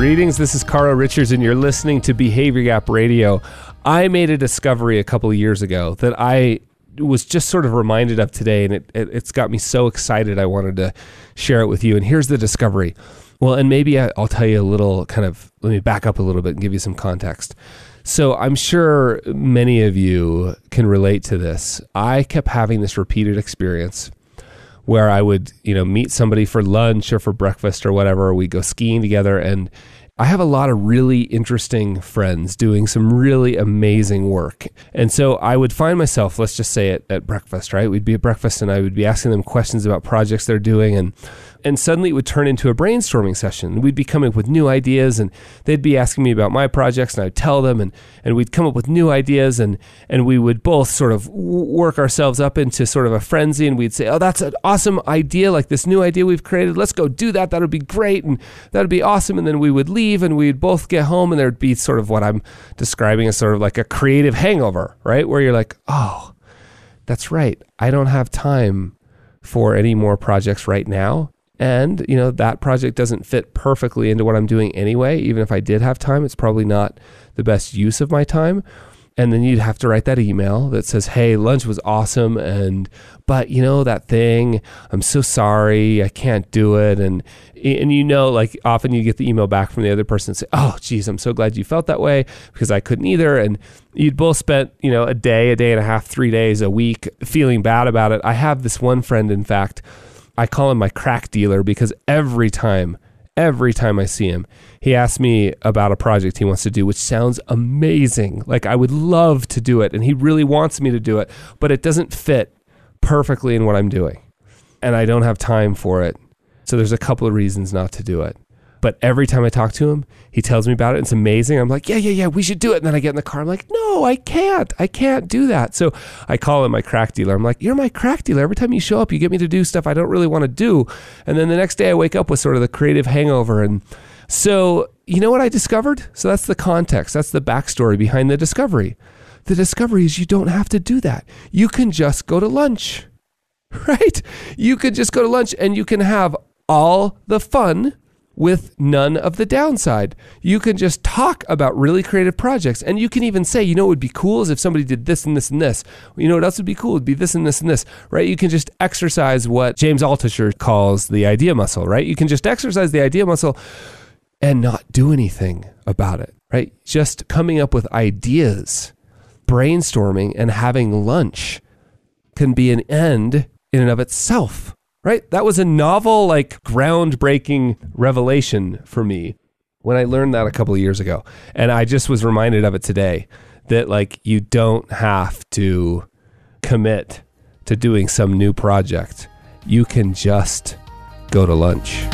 Greetings, this is Carl Richards, and you're listening to Behavior Gap Radio. I made a discovery a couple of years ago that I was just sort of reminded of today, and it, it, has got me so excited I wanted to share it with you. And here's the discovery. Well, and maybe I, I'll tell you a little kind of, let me back up a little bit and give you some context. So I'm sure many of you can relate to this. I kept having this repeated experience where I would, you know, meet somebody for lunch or for breakfast or whatever. We go skiing together and I have a lot of really interesting friends doing some really amazing work. And so I would find myself, let's just say at, at breakfast, right? We'd be at breakfast and I would be asking them questions about projects they're doing and and suddenly it would turn into a brainstorming session. We'd be coming up with new ideas, and they'd be asking me about my projects, and I'd tell them, and, and we'd come up with new ideas, and, and we would both sort of work ourselves up into sort of a frenzy, and we'd say, Oh, that's an awesome idea, like this new idea we've created. Let's go do that. That would be great, and that would be awesome. And then we would leave, and we'd both get home, and there'd be sort of what I'm describing as sort of like a creative hangover, right? Where you're like, Oh, that's right. I don't have time for any more projects right now and, you know, that project doesn't fit perfectly into what I'm doing anyway. Even if I did have time, it's probably not the best use of my time. And then you'd have to write that email that says, "Hey, lunch was awesome, and but you know that thing, I'm so sorry, I can't do it." And and you know, like often you get the email back from the other person and say, "Oh, geez, I'm so glad you felt that way because I couldn't either." And you'd both spent you know a day, a day and a half, three days, a week feeling bad about it. I have this one friend, in fact I call him my crack dealer because every time, every time I see him, he asks me about a project he wants to do, which sounds amazing. Like I would love to do it, and he really wants me to do it, but it doesn't fit perfectly in what I'm doing. And I don't have time for it. So there's a couple of reasons not to do it. But every time I talk to him, he tells me about it. It's amazing. I'm like, yeah, yeah, yeah, we should do it. And then I get in the car. I'm like, no, I can't. I can't do that. So I call him my crack dealer. I'm like, you're my crack dealer. Every time you show up, you get me to do stuff I don't really want to do. And then the next day I wake up with sort of the creative hangover. And so, you know what I discovered? So that's the context. That's the backstory behind the discovery. The discovery is you don't have to do that. You can just go to lunch, right? You could just go to lunch and you can have all the fun with none of the downside. You can just talk about really creative projects and you can even say, you know, it would be cool is if somebody did this and this and this. You know what else would be cool? It'd be this and this and this, right? You can just exercise what James Altucher calls the idea muscle, right? You can just exercise the idea muscle and not do anything about it, right? Just coming up with ideas, brainstorming and having lunch can be an end in and of itself right? That was a novel, like groundbreaking revelation for me when I learned that a couple of years ago. And I just was reminded of it today that, like, you don't have to commit to doing some new project, you can just go to lunch.